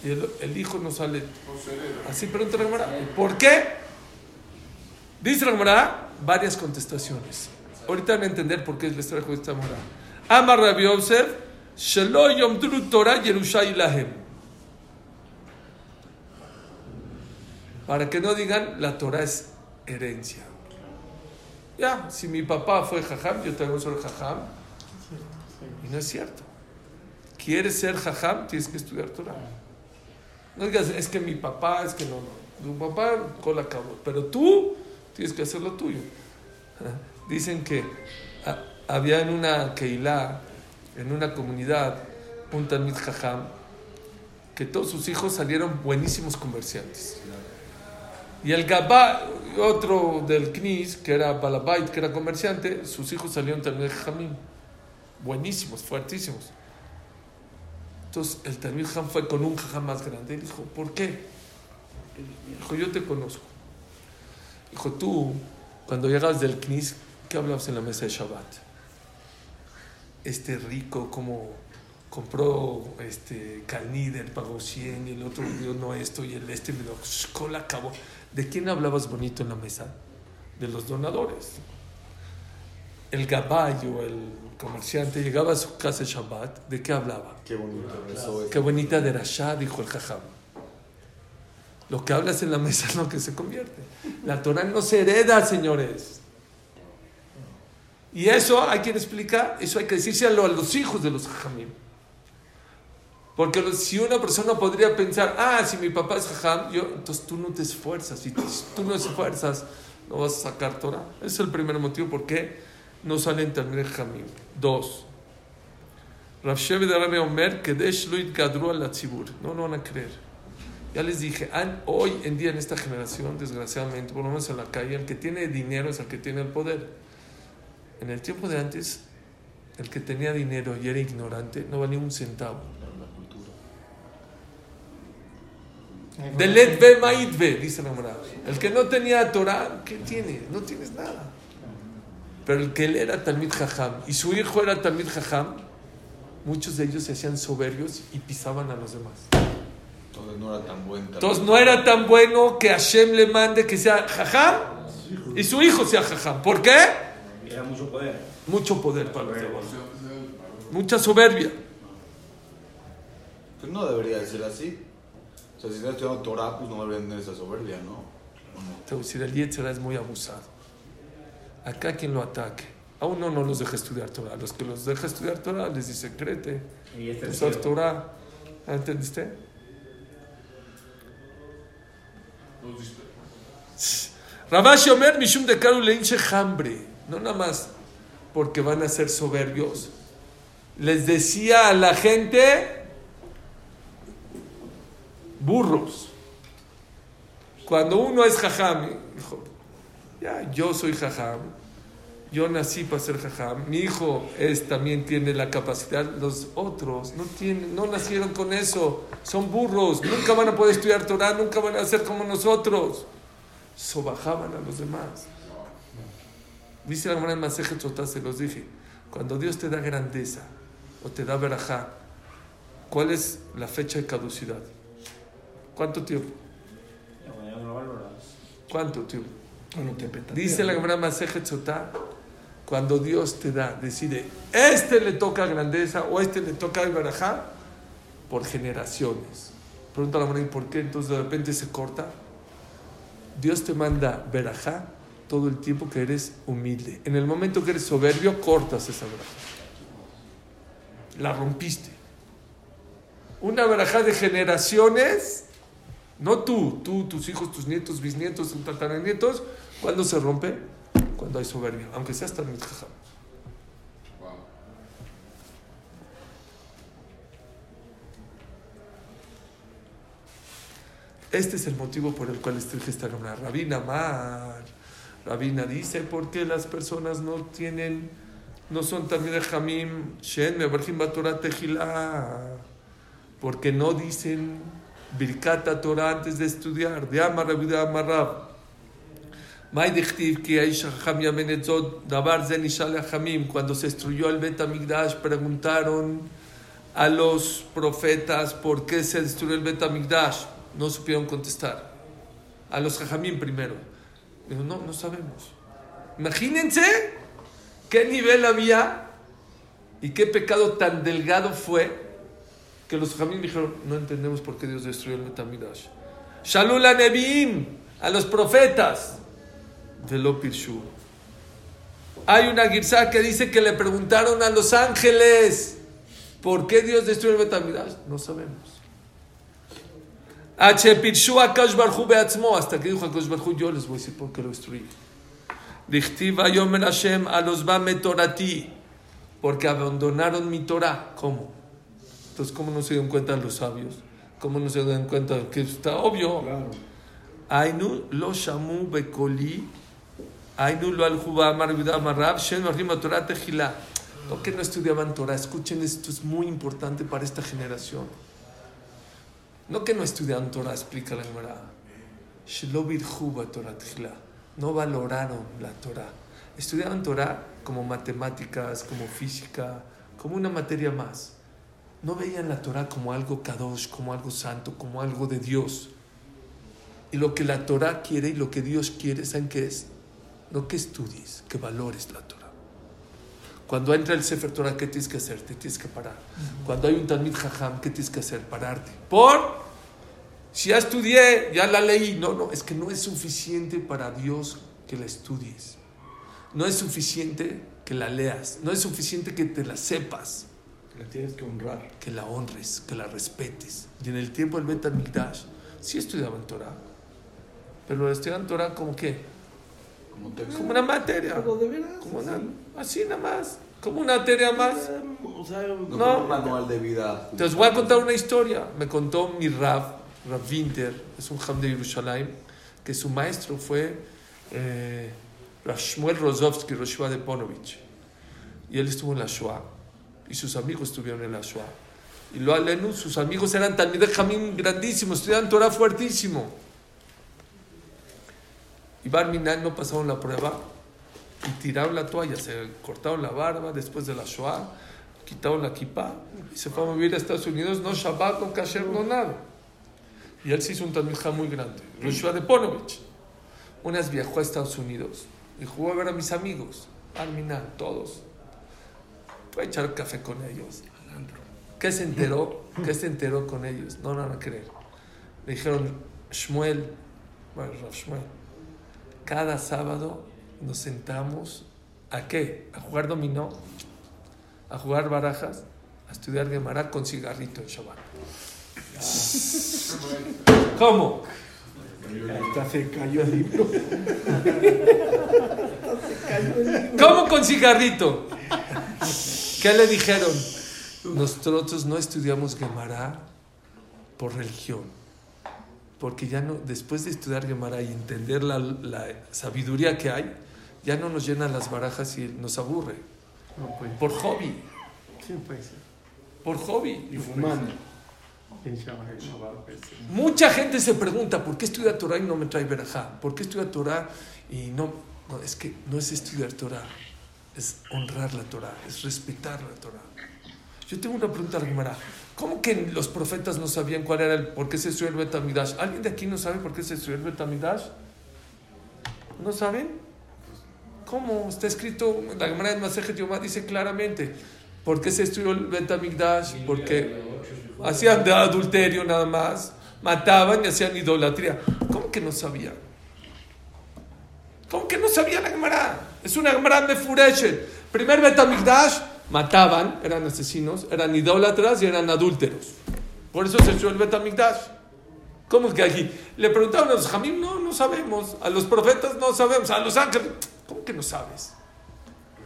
y el, el hijo no sale. Así pregunta la Gemara. ¿Por qué? Dice la Gemara varias contestaciones. Ahorita van a entender por qué les trajo esta Gemara. Amar Rabbi Yosef, Shelo Yomdru Torah Yerushay Lahem. Para que no digan la Torah es herencia. Ya, si mi papá fue jajam, yo también soy jajam. Y no es cierto. ¿Quieres ser jajam? Tienes que estudiar Torah. No digas, es que mi papá, es que no, no. Tu papá con la cabo. Pero tú tienes que hacer lo tuyo. [LAUGHS] Dicen que ah, había en una Keilah, en una comunidad, un Talmid Jajam, que todos sus hijos salieron buenísimos comerciantes. Y el Gabá, otro del Knis, que era Balabait, que era comerciante, sus hijos salieron Talmid Jajamim. Buenísimos, fuertísimos. Entonces el Talmid Jajam fue con un Jajam más grande y dijo, ¿por qué? Dijo, yo te conozco. Dijo, tú, cuando llegabas del Knis, ¿qué hablabas en la mesa de Shabbat? Este rico, como compró este Calnider, pagó 100, y el otro dio no esto, y el este me cola acabó. ¿De quién hablabas bonito en la mesa? De los donadores. El caballo, el comerciante, llegaba a su casa de Shabbat, ¿de qué hablaba? Qué bonito eso. Qué bonita de Rasha, dijo el jajam. Lo que hablas en la mesa [LAUGHS] es lo que se convierte. La Torah no se hereda, señores. Y eso hay quien explica, eso hay que decírselo a los hijos de los jajamim. Porque si una persona podría pensar, ah, si mi papá es jajam, yo, entonces tú no te esfuerzas. Si tú no esfuerzas, no vas a sacar Torah. Ese es el primer motivo por qué no salen también jajamim. Dos. Rav de Rabbi Omer, Kedesh lo gadru al tzibur. No lo van a creer. Ya les dije, hoy en día en esta generación, desgraciadamente, por lo menos en la calle, el que tiene dinero es el que tiene el poder. En el tiempo de antes, el que tenía dinero y era ignorante no valía un centavo. De let ve mait ve, dice la Gemara. El que no tenía Torah, ¿qué tiene? No tienes nada. Pero el que él era Talmid Jajam y su hijo era Talmid Jajam, muchos de ellos se hacían soberbios y pisaban a los demás. Entonces no era tan buen. tal Entonces no era tan bueno que Hashem le mande que sea Jajam y su hijo sea Jajam. ¿Por qué? Era mucho poder. Mucho poder para los demás. Mucha soberbia. Pues no debería de ser así. O sea, si estás estudiando Torah, pues no deberían tener esa soberbia, ¿no? Te voy a decir, el Yetzirah es muy abusado. Acá quien lo ataque. A uno no los deja estudiar Torah. A los que los deja estudiar Torah les dice, créete, Y este Torah. ¿Entendiste? Los disper- Rabashi Omer Mishum de Karu Leinche Hambre. No nada más porque van a ser soberbios. Les decía a la gente burros. Cuando uno es jajam, dijo, ya, yo soy jajam, yo nací para ser jajam, mi hijo es, también tiene la capacidad, los otros no, tienen, no nacieron con eso, son burros, nunca van a poder estudiar Torah, nunca van a ser como nosotros sobajaban a los demás. Dice la Gemara en Masejet Sotá, se los dije. Cuando Dios te da grandeza o te da verajá, ¿cuál es la fecha de caducidad? ¿Cuánto tiempo? ¿Cuánto tiempo? Dice la Gemara Masejet Sotá, cuando Dios te da, decide, este le toca grandeza o este le toca el verajá, por generaciones. Pregunta la Gemara, ¿y por qué entonces de repente se corta? Dios te manda verajá todo el tiempo que eres humilde. En el momento que eres soberbio, cortas esa verajá. La rompiste. Una verajá de generaciones, no tú, tú, tus hijos, tus nietos, bisnietos, tus tataranietos, ¿cuándo se rompe? Cuando hay soberbia, aunque seas tan jajam. Wow. Este es el motivo por el cual estoy esta Gemara. Rabina Mar. Rabina dice, ¿por qué las personas no tienen, no son también Jamim, Shen, Mebarjim Batorah Tejilá? Porque no dicen Birkata Torah antes de estudiar. De Amar Rabbi de Amar Rab. May dichtiv ki Aish Hacham yamen et zot, davar ze nishal Hamim. Cuando se destruyó el Bet Amigdash, preguntaron a los profetas por qué se destruyó el Bet Amigdash. No supieron contestar. A los Jajamim primero. Dijo, no, no sabemos. Imagínense qué nivel había y qué pecado tan delgado fue que los Jajamim dijeron, no entendemos por qué Dios destruyó el Bet Amigdash. Shalul a Nevi'im, a los profetas. Velo Pirshu. Hay una girsá que dice que le preguntaron a los ángeles por qué Dios destruyó el Bet Amigdash. No sabemos. H. Pirshu Beatzmo, hasta que dijo Akash Barhu, yo les voy a decir por qué lo destruí. Dichtiva Yomer Hashem a los Bame Torati, porque abandonaron mi Torah. ¿Cómo? Entonces, ¿cómo no se dieron cuenta los sabios? ¿Cómo no se dieron cuenta que está obvio? Ainu lo shamu bekoli, Ainu lo al marab, shen Torah tejilá. ¿Por qué no estudiaban Torah? Escuchen, esto es muy importante para esta generación. No que no estudiaban Torah, explica la Gemara. Torah. No valoraron la Torah. Estudiaban Torah como matemáticas, como física, como una materia más. No veían la Torah como algo kadosh, como algo santo, como algo de Dios. Y lo que la Torah quiere y lo que Dios quiere, ¿saben qué es? No que estudies, que valores la Torah. Cuando entra el Sefer Torah, ¿qué tienes que hacer? Te tienes que parar. Cuando hay un Talmid Jajam, ¿qué tienes que hacer? Pararte. ¿Por? Si ya estudié, ya la leí. No, no, es que no es suficiente para Dios que la estudies. No es suficiente que la leas. No es suficiente que te la sepas. La tienes que honrar. Que la honres, que la respetes. Y en el tiempo del Bet Mikdash, sí estudiaban Torah. Pero estudiaban Torah como qué? Como texto. Como una materia. Pero de veras. Como así. una, así nada más. Como una materia más. O sea, No, No. como un manual de vida. Entonces voy a contar una historia. Me contó mi Rav, Rav Winter, es un Ham de Jerusalén, que su maestro fue eh, Rav Shmuel Rozovsky, Rosh Hashanah de Ponovich. Y él estuvo en la Shoah. Y sus amigos estuvieron en la Shoah. Y lo alenu, sus amigos eran Talmidei Jamim grandísimos, estudiaban Torah fuertísimo. Y Barminan no pasaron la prueba y tiraron la toalla, se cortaron la barba después de la Shoah, quitaron la kippah y se fue a vivir a Estados Unidos, no Shabbat, no Kasher, no nada. Y él se hizo un Talmid Jam muy grande, Roshua de Ponovich. Unas viajó a Estados Unidos y jugó a ver a mis amigos, Barminan, todos. Fue a echar café con ellos. ¿Qué se enteró? ¿Qué se enteró con ellos? No, no van a creer. Le dijeron, Shmuel, bueno, Shmuel, cada sábado nos sentamos a qué? A jugar dominó, a jugar barajas, a estudiar Gemara con cigarrito en Shabbat. [LAUGHS] ¿Cómo? [LAUGHS] hasta se cayó el libro. ¿Cómo con cigarrito? ¿Qué le dijeron? Nosotros no estudiamos Gemara por religión. Porque ya no, después de estudiar Gemara y entender la, la sabiduría que hay, ya no nos llenan las barajas y nos aburre. No puede. Por hobby, Sí, puede ser. por hobby. Y fumando. Mucha gente se pregunta, ¿por qué estudia Torah y no me trae verajá? ¿Por qué estudia Torah y no... No, es que no es estudiar Torah, es honrar la Torah, es respetar la Torah. Yo tengo una pregunta Gemara. ¿Cómo que los profetas no sabían cuál era el, por qué se estudió el Betamidash? ¿Alguien de aquí no sabe por qué se estudió el Betamidash? ¿No saben? ¿Cómo? Está escrito, la Gemara de Masejet Yomá dice claramente, ¿por qué se estudió el Betamidash? Porque hacían adulterio nada más, mataban y hacían idolatría. ¿Cómo que no sabían? ¿Cómo que no sabía la Gemara? Es una Gemara de Fureshet. Primer Betamigdash, mataban, eran asesinos, eran idólatras y eran adúlteros. Por eso se echó el Betamigdash. ¿Cómo que aquí? Le preguntaron a los Jamim, no, no sabemos. A los profetas no sabemos. A los ángeles, ¿cómo que no sabes?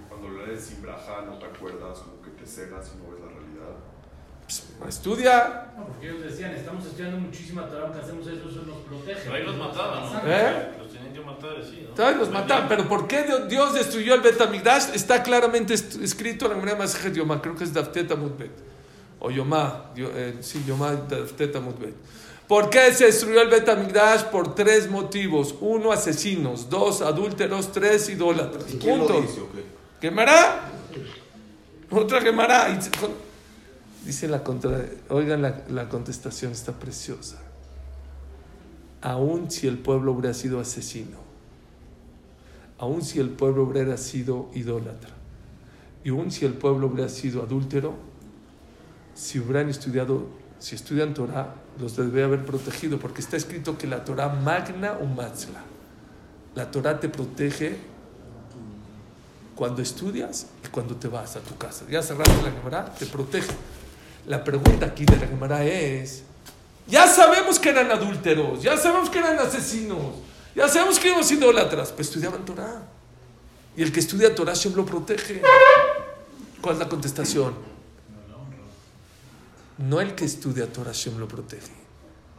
Cuando lees sin braja no te acuerdas, cegas y no ves la realidad. Pues, estudia. No, porque ellos decían, estamos estudiando muchísima Torah, aunque hacemos eso, eso nos protege. Pero ahí los mataban, ¿no? ¿Eh? Los tenían que matar, sí, ¿no? Todavía los mataban, pero ¿por qué Dios destruyó el Betamigdash? Está claramente escrito en la manera más Yomá, creo que es Dafteta Mutbet. O Yomá, yo- eh, sí, Yomá Dafteta Mutbet. ¿Por qué se destruyó el Betamigdash? Por tres motivos. Uno, asesinos. Dos, adúlteros. Tres, idólatras. ¿Y quién lo Punto. dice o qué? ¿Quemará? Otra con- Dice la contra... Oigan, la, la contestación está preciosa. Aún si el pueblo hubiera sido asesino, aún si el pueblo hubiera sido idólatra, y aún si el pueblo hubiera sido adúltero, si hubieran estudiado, si estudian Torah, los debe haber protegido, porque está escrito que la Torah magna o matzla. La Torah te protege cuando estudias y cuando te vas a tu casa. Ya cerraste la Gemara, te protege. La pregunta aquí de la Gemara es, ya sabemos que eran adúlteros, ya sabemos que eran asesinos, ya sabemos que eran idólatras, pero estudiaban Torah. Y el que estudia Torah Shem lo protege. ¿Cuál es la contestación? No el que estudia Torah Shem lo protege,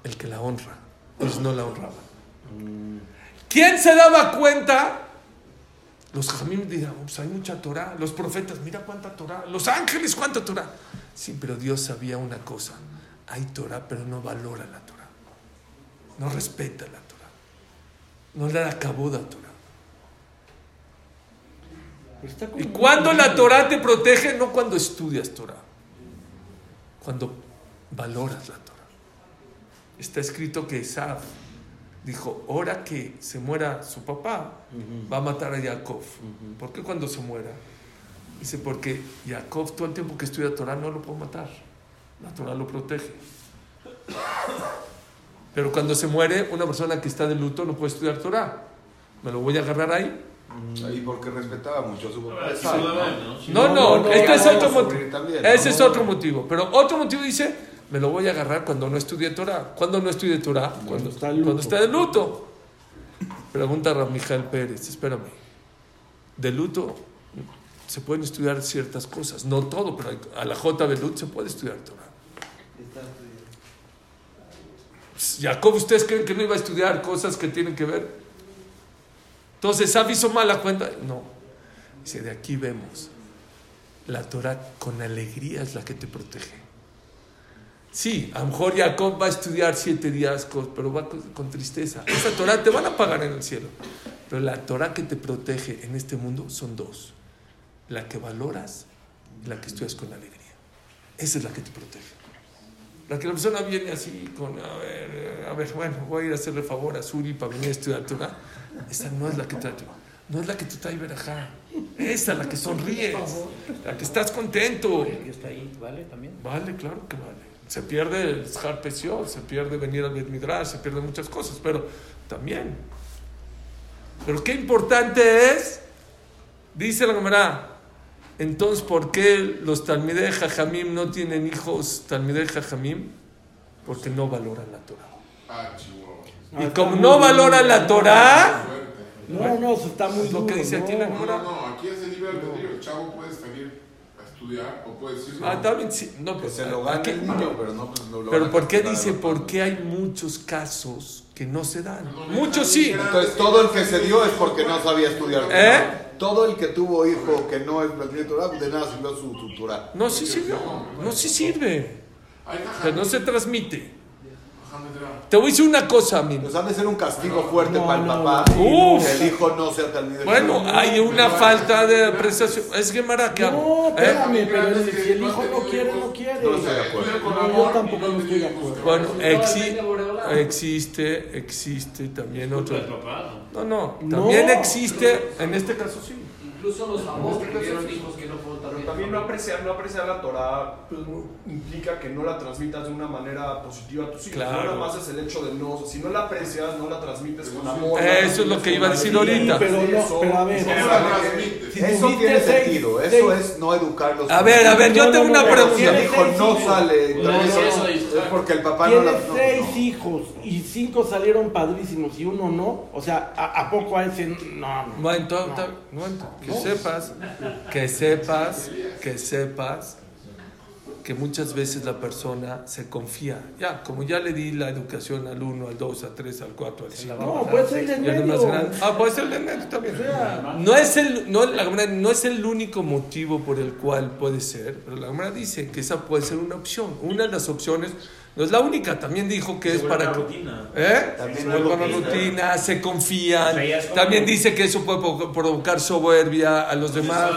el que la honra. Ellos no la honraban. ¿Quién se daba cuenta? Los jamim dirán, pues hay mucha Torah. Los profetas, mira cuánta Torah. Los ángeles, cuánta Torah. Sí, pero Dios sabía una cosa. Hay Torah, pero no valora la Torah. No respeta la Torah. No le da cabuda a Torah. Y cuando la. Torah te protege, no cuando estudias Torah. Cuando valoras la Torah. Está escrito que Esaf dijo, ahora que se muera su papá, va a matar a Jacob. ¿Por qué cuando se muera? Dice, porque Jacob todo el tiempo que estudia Torah no lo puede matar. La Torah lo protege. Pero cuando se muere, una persona que está de luto no puede estudiar Torah. ¿Me lo voy a agarrar ahí? Ahí porque respetaba mucho a su papá. ¿no? No, no, no, este es otro motivo. Ese ¿no? es otro motivo. Pero otro motivo dice, me lo voy a agarrar cuando no estudie Torah. ¿Cuándo no estudie Torah? Cuando, está de luto. cuando está de luto. Pregunta a Mijael Pérez, espérame. De luto se pueden estudiar ciertas cosas, no todo, pero a la J de Lut se puede estudiar Torah. Jacob, ¿ustedes creen que no iba a estudiar cosas que tienen que ver? Entonces, ¿Sab hizo mal la cuenta? No. Dice, de aquí vemos. La Torah con alegría es la que te protege. Sí, a lo mejor Jacob va a estudiar siete días, pero va con, tristeza. Esa Torah te van a pagar en el cielo. Pero la Torah que te protege en este mundo son dos. La que valoras y la que estudias con alegría. Esa es la que te protege. La que la persona viene así con, a ver, a ver, bueno, voy a ir a hacerle favor a Suri para venir a estudiar Torah. Esa no es la que te trae, no es la que te trae verajá. Esa es la que sonríes, la que estás contento. El que está ahí, ¿vale? También. Vale, claro que vale. Se pierde el Shar se pierde venir al Bet Midrash, se pierden muchas cosas, pero también. Pero qué importante es, dice la Gemara, entonces, ¿por qué los Talmidei Jajamim no tienen hijos Talmidei Jajamim? Porque no valoran la Torah. Ah, Y como no valoran la Torah. No, no, eso está muy Es lo duro. que dice aquí no. la No, no, no, aquí es el libre albedrío. El chavo puede salir a estudiar o puede decir. ah, también sí, no, pues, se lo gane aquí- el niño, pero no pues, no lo pero ¿por qué dice, por qué hay muchos casos que no se dan? No, no, Muchos sí. Entonces todo el que se dio es porque no sabía estudiar. ¿Eh? Todo el que tuvo hijo que no es Torah, de nada sirvió su, Torah. No, sí sirve. No, sí sirve. Pero no se transmite. Te voy a decir una cosa, mi. Pues ha de ser un castigo fuerte No, para el no, papá. no. Que el hijo no sea tal Bueno, hay una falta de apreciación. Es que Maraca. No, ¿eh? espérame, pero es si el hijo no quiere, no quiere. No estoy de acuerdo. Yo tampoco no estoy de acuerdo. Bueno, exi- existe, existe también otro. ¿no? No, no, No. también existe, en este caso sí. Incluso los famosos tuvieron hijos que no fueron Pero también. no apreciar, no apreciar la Torah pues, no implica que no la transmitas de una manera positiva a tus hijos. Claro. No nada más es el hecho de no, si no la aprecias, no la transmites con amor. no Eso es lo que iba a decir ahorita. pero no, Eso- pero a ver. ¿Cómo la transmites? Si Eso tiene seis- sentido. seis- Eso es no educarlos. A ver, a ver, yo No, tengo no, una no, pregunta. el hijo no sale, No, no, es no. porque el papá no la. No, seis no. hijos y cinco salieron padrísimos y uno no. O sea, ¿a, poco a ese no? no. Bueno, que sepas, que sepas, que sepas que muchas veces la persona se confía. Ya, como ya le di la educación al 1, al 2, al 3, al 4, al 5. No, puede ser del no más medio. grande. Ah, puede ser el de medio también. O sea, No es el, no, la no es el único motivo por el cual puede ser, pero la Gemara dice que esa puede ser una opción. Una de las opciones, no es la única, también dijo que Se es para una rutina. ¿Eh? También Se vuelve una rutina. se confían. También dice que eso puede provo- provocar soberbia a los demás.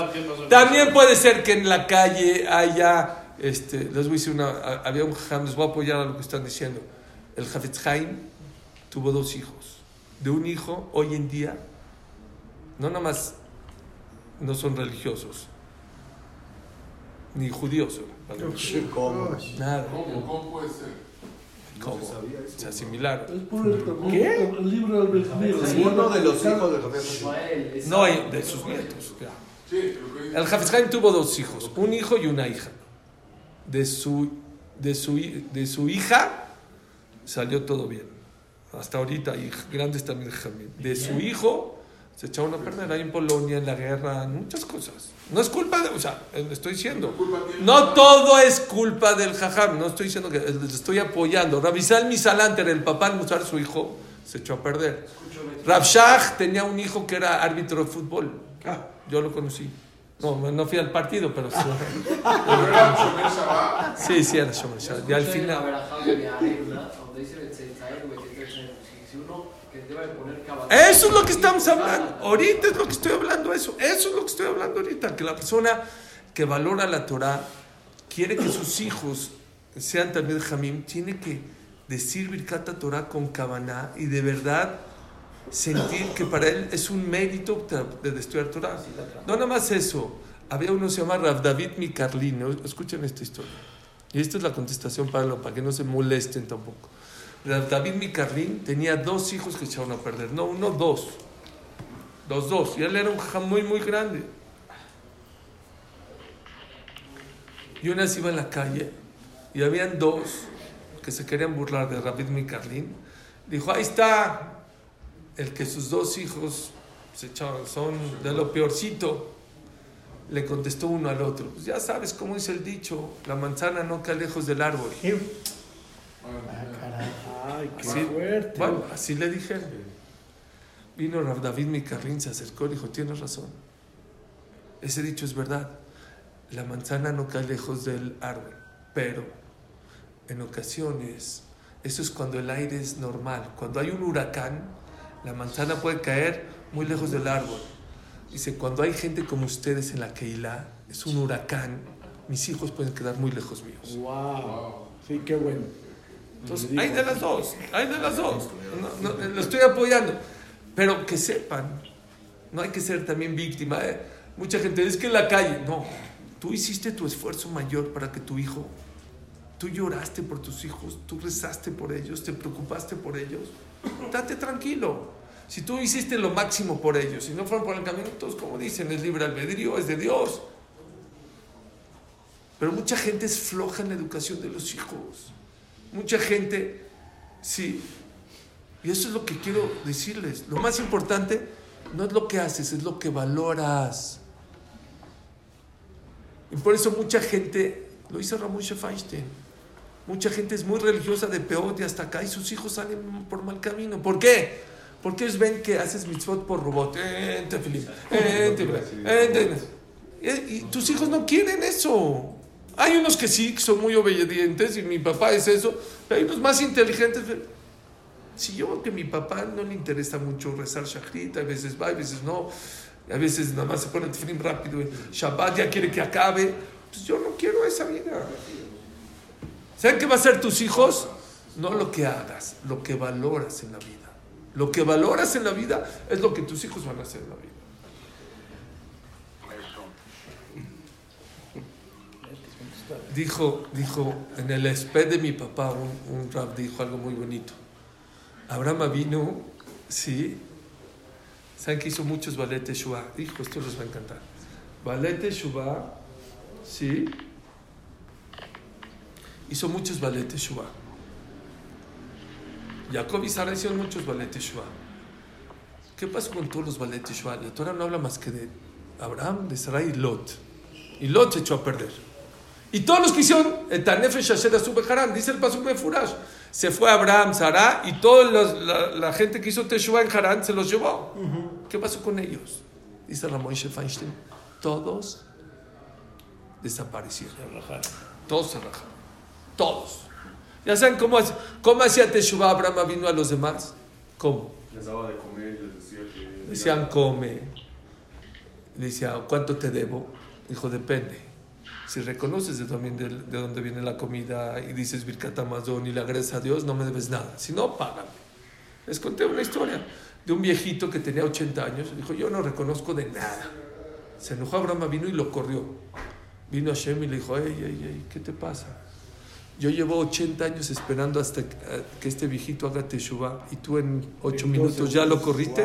También puede ser que en la calle haya, este, les voy a decir una, había un jajam, les voy a apoyar a lo que están diciendo. El Hafetz Haim tuvo dos hijos. De un hijo, hoy en día, no nada más no son religiosos, ni judíos. son, ¿Cómo? Nada. ¿Cómo? ¿Cómo puede ser? ¿Cómo? Se asimilaron. ¿Qué? el libro del Benjamín. Uno de los hijos de esa- No, hay- de sus nietos. El Haim tuvo dos hijos, un hijo y una hija. De su, de su, de su hija salió todo bien. Hasta ahorita, y grandes también Jamil. De su hijo se echaron a perder ahí en Polonia, en la guerra, en muchas cosas. No es culpa de, o sea, eh, estoy diciendo. No todo es culpa del jajam, no estoy diciendo que eh, les estoy apoyando. Rabisal Misalanter, el papá al mostrar su hijo, se echó a perder. Rabshah tenía un hijo que era árbitro de fútbol. Ah. Yo lo conocí. No, no fui al partido, pero sí. [LAUGHS] Sí, sí, era Shomer Shabbat. Y al final. verajá de Arena, donde dice Betzetzael, Betzetzael, si- Si uno que debe poner cabal- Eso es lo que estamos hablando. Ahorita es lo que estoy hablando, eso. Eso es lo que estoy hablando ahorita. Que la persona que valora la Torah quiere que sus hijos sean también Jamim, tiene que decir Birkat Torah con Kavaná y de verdad sentir que para él es un mérito de estudiar Torah. No nada más eso. Había uno que se llama Rav David Mikarlin. Escuchen esta historia. Y esta es la contestación para, lo- para que no se molesten tampoco. David Mikarlin tenía dos hijos que echaron a perder. No, uno, dos. Los dos. Y él era un jajam muy, muy grande. Y una vez iba en la calle y habían dos que se querían burlar de David Mikarlin. Dijo, ahí está el que sus dos hijos se echaron, son de lo peorcito. Le contestó uno al otro, pues ya sabes cómo dice el dicho, la manzana no cae lejos del árbol. Ay, qué Sí. fuerte. Bueno, así le dijeron. Vino Rav David Micarlín, se acercó y dijo, tienes razón. Ese dicho es verdad. La manzana no cae lejos del árbol, pero en ocasiones, eso es cuando el aire es normal. Cuando hay un huracán, la manzana puede caer muy lejos del árbol. Dice, cuando hay gente como ustedes en la Keilah, es un huracán, mis hijos pueden quedar muy lejos míos. Wow. Sí, qué bueno. Entonces, hay de las dos, hay de las dos. No, no, lo estoy apoyando. Pero que sepan, no hay que ser también víctima. ¿eh? Mucha gente dice que en la calle, no, tú hiciste tu esfuerzo mayor para que tu hijo, tú lloraste por tus hijos, tú rezaste por ellos, te preocupaste por ellos. Date tranquilo. Si tú hiciste lo máximo por ellos, si no fueron por el camino, todos como dicen, es libre albedrío, es de Dios. Pero mucha gente es floja en la educación de los hijos. Mucha gente, sí. Y eso es lo que quiero decirles. Lo más importante no es lo que haces, es lo que valoras. Y por eso mucha gente, lo hizo Ramón Feinstein, mucha gente es muy religiosa de peor y hasta acá y sus hijos salen por mal camino. ¿Por qué? Porque ellos ven que haces mitzvot por robot. Tefilín, eh, tefilín, eh, tefilín. Eh, Y tus hijos no quieren eso. Hay unos que sí, que son muy obedientes y mi papá es eso, pero hay unos más inteligentes. Si yo que mi papá no le interesa mucho rezar Shachrit, a veces va, a veces no, a veces nada más se pone el tefilín rápido, Shabbat ya quiere que acabe, pues yo no quiero esa vida. ¿Saben qué va a ser tus hijos? No lo que hagas, lo que valoras en la vida. Lo que valoras en la vida es lo que tus hijos van a hacer en la vida. Dijo, dijo, en el esped de mi papá, un, un dijo algo muy bonito. Abraham vino, sí. ¿Saben que hizo muchos ballet Shua? Dijo, esto les va a encantar. Ballet Shua, sí. Hizo muchos ballet Shua. Jacob y Sara hicieron muchos ballet Shua. ¿Qué pasó con todos los ballet Shua? La Torah no habla más que de Abraham, de Sarai y Lot. Y Lot se echó a perder. Y todos los que hicieron Asubeharan, dice el Pasuk de Furash, se fue Abraham, Sara y toda la, la gente que hizo Teshuvah en Harán se los llevó. ¿Qué pasó con ellos? Dice Ramón Feinstein, todos desaparecieron. Todos se rajaron. Todos. ¿Ya saben cómo, cómo hacía Teshuvah Abraham vino a los demás? ¿Cómo? Les daba de comer, les decía que. Decían, come. Decía, ¿cuánto te debo? Dijo, depende. Si reconoces de, también de, de dónde viene la comida y dices Birkat Amazon y le agradezes a Dios, no me debes nada. Si no, págame. Les conté una historia de un viejito que tenía 80 años. Dijo, yo no reconozco de nada. Se enojó Abraham, vino y lo corrió. Vino a Shem y le dijo, ey, ey, ey, ¿qué te pasa? Yo llevo 80 años esperando hasta que, eh, que este viejito haga Teshuvah y tú en 8 minutos ya lo corriste.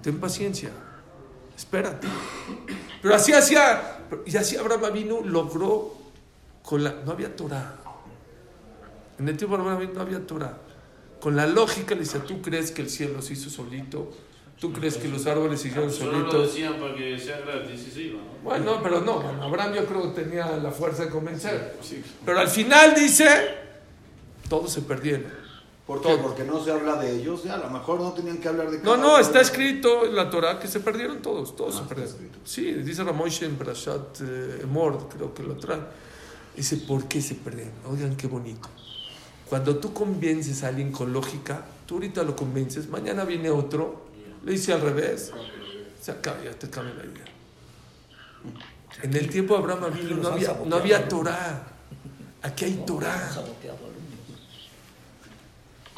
Ten paciencia, espérate. Pero así hacía, y así Abraham vino, logró con la. No había Torah. En el tiempo de Abraham no había Torah. Con la lógica le dice: ¿Tú crees que el cielo se hizo solito? ¿Tú crees que los árboles se hicieron Solo lo solitos? decían para que sea gratis y ¿no? Bueno, pero no, Abraham yo creo que tenía la fuerza de convencer. Pero al final dice: Todos se perdieron. ¿Por qué? Porque no se habla de ellos. Ya, a lo mejor no tenían que hablar de No, cada no, uno. está escrito en la Torah que se perdieron todos, todos Ah, se perdieron. Sí, dice Ramón en Parashat eh, Emor, creo que lo trae. Dice, ¿por qué se perdieron? Oigan, qué bonito. Cuando tú convences a alguien con lógica, tú ahorita lo convences, mañana viene otro, le dice al revés, se acaba, ya te cambia la idea. En el tiempo de Abraham no había, no había Torah. Aquí hay Torah.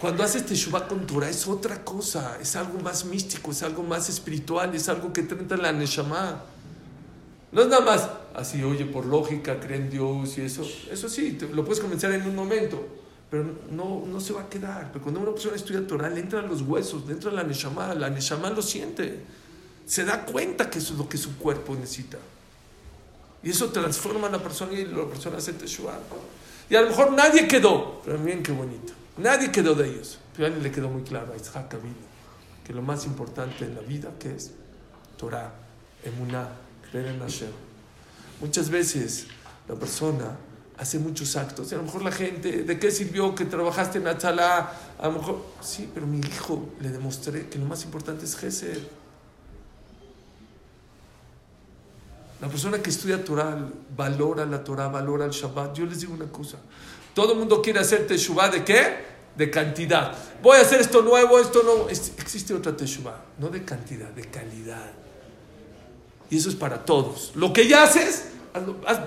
Cuando haces Teshuvah con Torah es otra cosa, es algo más místico, es algo más espiritual, es algo que en la Neshama. No es nada más así, oye, por lógica, cree en Dios y eso. Eso sí, lo puedes convencer en un momento, pero no, no se va a quedar. Pero cuando una persona estudia Torah, le entran los huesos, le entra la Neshama, la Neshama lo siente. Se da cuenta que es lo que su cuerpo necesita. Y eso transforma a la persona y la persona hace Teshuvah. Y a lo mejor nadie quedó, pero miren qué bonito. Nadie quedó de ellos. Pero a él le quedó muy claro a Isaac Avinu, que lo más importante en la vida que es Torah, Emuná, creer en Hashem. Muchas veces la persona hace muchos actos. Y a lo mejor la gente, ¿de qué sirvió que trabajaste en Atzalá? A lo mejor, sí, pero mi hijo le demostré que lo más importante es Gesed. La persona que estudia Torah valora la Torah, valora el Shabbat. Yo les digo una cosa. Todo el mundo quiere hacer Teshuvah de qué? De cantidad. Voy a hacer esto nuevo, esto. Es- existe otra Teshuvah, no de cantidad, de calidad. Y eso es para todos. Lo que ya haces,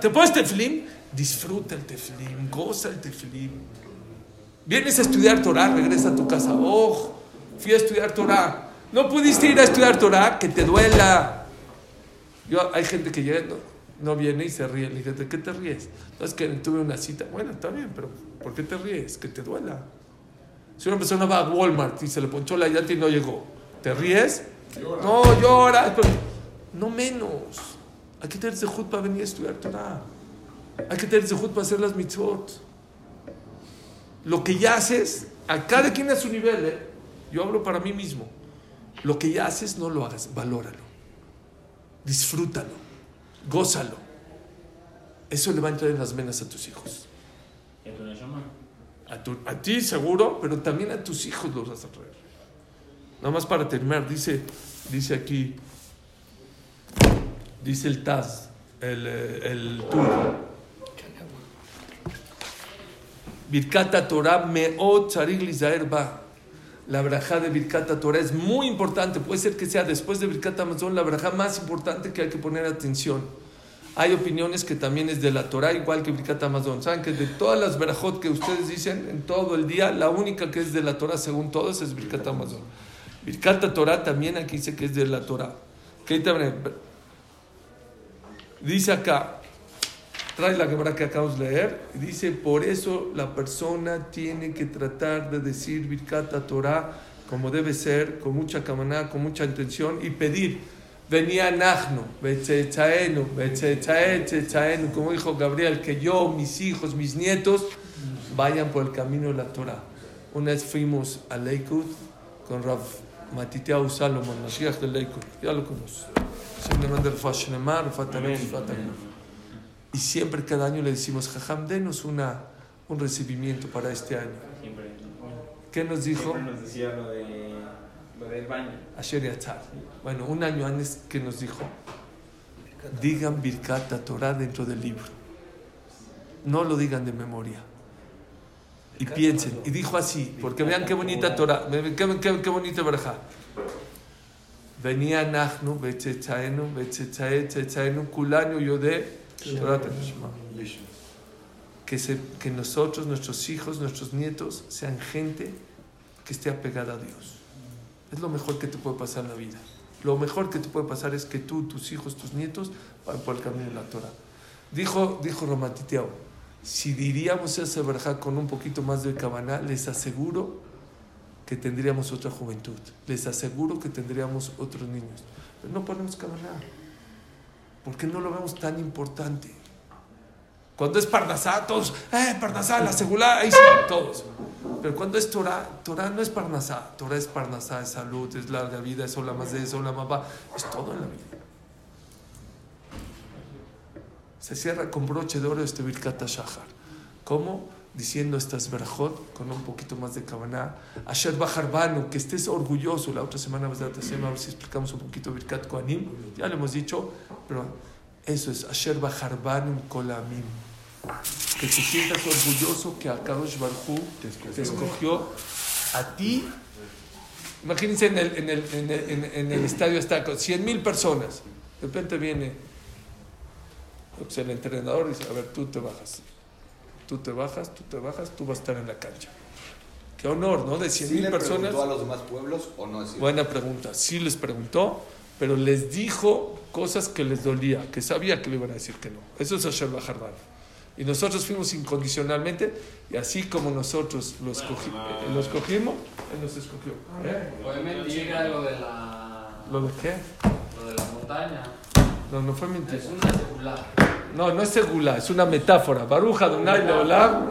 te pones tefilín, disfruta el tefilín, goza el tefilín. Vienes a estudiar Torah, regresa a tu casa. Oh, fui a estudiar Torah. No pudiste ir a estudiar Torah, que te duela. Yo, hay gente que llega, no, no viene y se ríe. Le dije, ¿de qué te ríes? No, es que tuve una cita. Bueno, está bien, pero ¿por qué te ríes? Que te duela. Si una persona va a Walmart y se le ponchó la llanta y no llegó, ¿te ríes? Llora. No, llora. pero no menos. Hay que tener zehut para venir a estudiar Torah. Hay que tener zehut para hacer las mitzvot. Lo que ya haces, a cada quien a su nivel, ¿eh? yo hablo para mí mismo. Lo que ya haces, no lo hagas, valóralo. Disfrútalo. Gózalo. Eso le va a entrar en las venas a tus hijos. ¿Y a tu neshama? A, tu- a ti seguro, pero también a tus hijos los vas a traer. Nada más para terminar, dice, dice aquí, dice el Taz, el, eh, el Tur. Birkata Torah meot tzarig lizaer ba. La braja de Birkat Torah es muy importante. Puede ser que sea después de Birkat Amazon la braja más importante que hay que poner atención. Hay opiniones que también es de la Torah, igual que Birkat Amazon. Saben que de todas las brajot que ustedes dicen en todo el día, la única que es de la Torah según todos es Birkat Amazon. Birkat Torah también aquí dice que es de la Torah. Dice acá, trae la quebra que acabamos de leer, y dice, por eso la persona tiene que tratar de decir Birkat Torah como debe ser, con mucha camaná, con mucha intención, y pedir, venía Nahno, como dijo Gabriel, que yo, mis hijos, mis nietos, vayan por el camino de la Torah. Una vez fuimos a Lakewood con Rav Matiteau Salomon, Mashiach de Lakewood, ya lo conoce. Simplemente Fashenemar, Fatanel, Fatanel. Y siempre cada año le decimos, Jajam, denos una, un recibimiento para este año. Siempre. ¿Qué nos dijo? Siempre nos decía lo, de, lo del baño. Asher Yatzar. Bueno, un año antes que nos dijo, digan Birkat Torah dentro del libro. No lo digan de memoria. Y piensen. Y dijo así, porque vean qué bonita Torah, qué, qué, qué bonita verja. Venía Nahnu, Betzetzaenu, Betzetzae, Tzetzaenu, Kulanu, Tanishma. Que, se, que nosotros, nuestros hijos, nuestros nietos sean gente que esté apegada a Dios. Es lo mejor que te puede pasar en la vida. Lo mejor que te puede pasar es que tú, tus hijos, tus nietos van por el camino de la Torah. Dijo, dijo Romatiteao, si diríamos esa verja con un poquito más de cabana, les aseguro que tendríamos otra juventud. Les aseguro que tendríamos otros niños. Pero no ponemos cabana. ¿Por qué no lo vemos tan importante? Cuando es Parnasá, todos, eh, Parnasá, la segula, ahí sí, todos. Pero cuando es Torah, Torah no es Parnasá, Torah es Parnasá, es salud, es larga vida, es la más de es la mamá, es todo en la vida. Se cierra con broche de oro este Birkat Shahar. ¿Cómo? Diciendo estas verajot con un poquito más de cabana. Asher Bajarbanu, que estés orgulloso. La otra semana, a ver si explicamos un poquito Birkat Koanim. Ya lo hemos dicho, pero eso es Asher Bajarbanu Kolamim. Que te sientas orgulloso que a Kadosh Barhu te escogió a ti. Imagínense en el, en el, en el, en, en el estadio está con 100 mil personas. De repente viene pues el entrenador dice, a ver, tú te bajas. Tú te bajas, tú te bajas, tú vas a estar en la cancha. Qué honor, ¿no? De 100 ¿Sí mil le personas. preguntó a los demás pueblos o no? Buena pregunta. Sí les preguntó, pero les dijo cosas que les dolía, que sabía que le iban a decir que no. Eso es Asher Bajardán. Y nosotros fuimos incondicionalmente, y así como nosotros lo, escogi- eh, lo escogimos, Él nos escogió. ¿Eh? Fue mentira lo de la. ¿Lo de qué? Lo de la montaña. No, no fue mentira. Es una secular. No, no es segula, es una metáfora. Baruja Donai Leolam.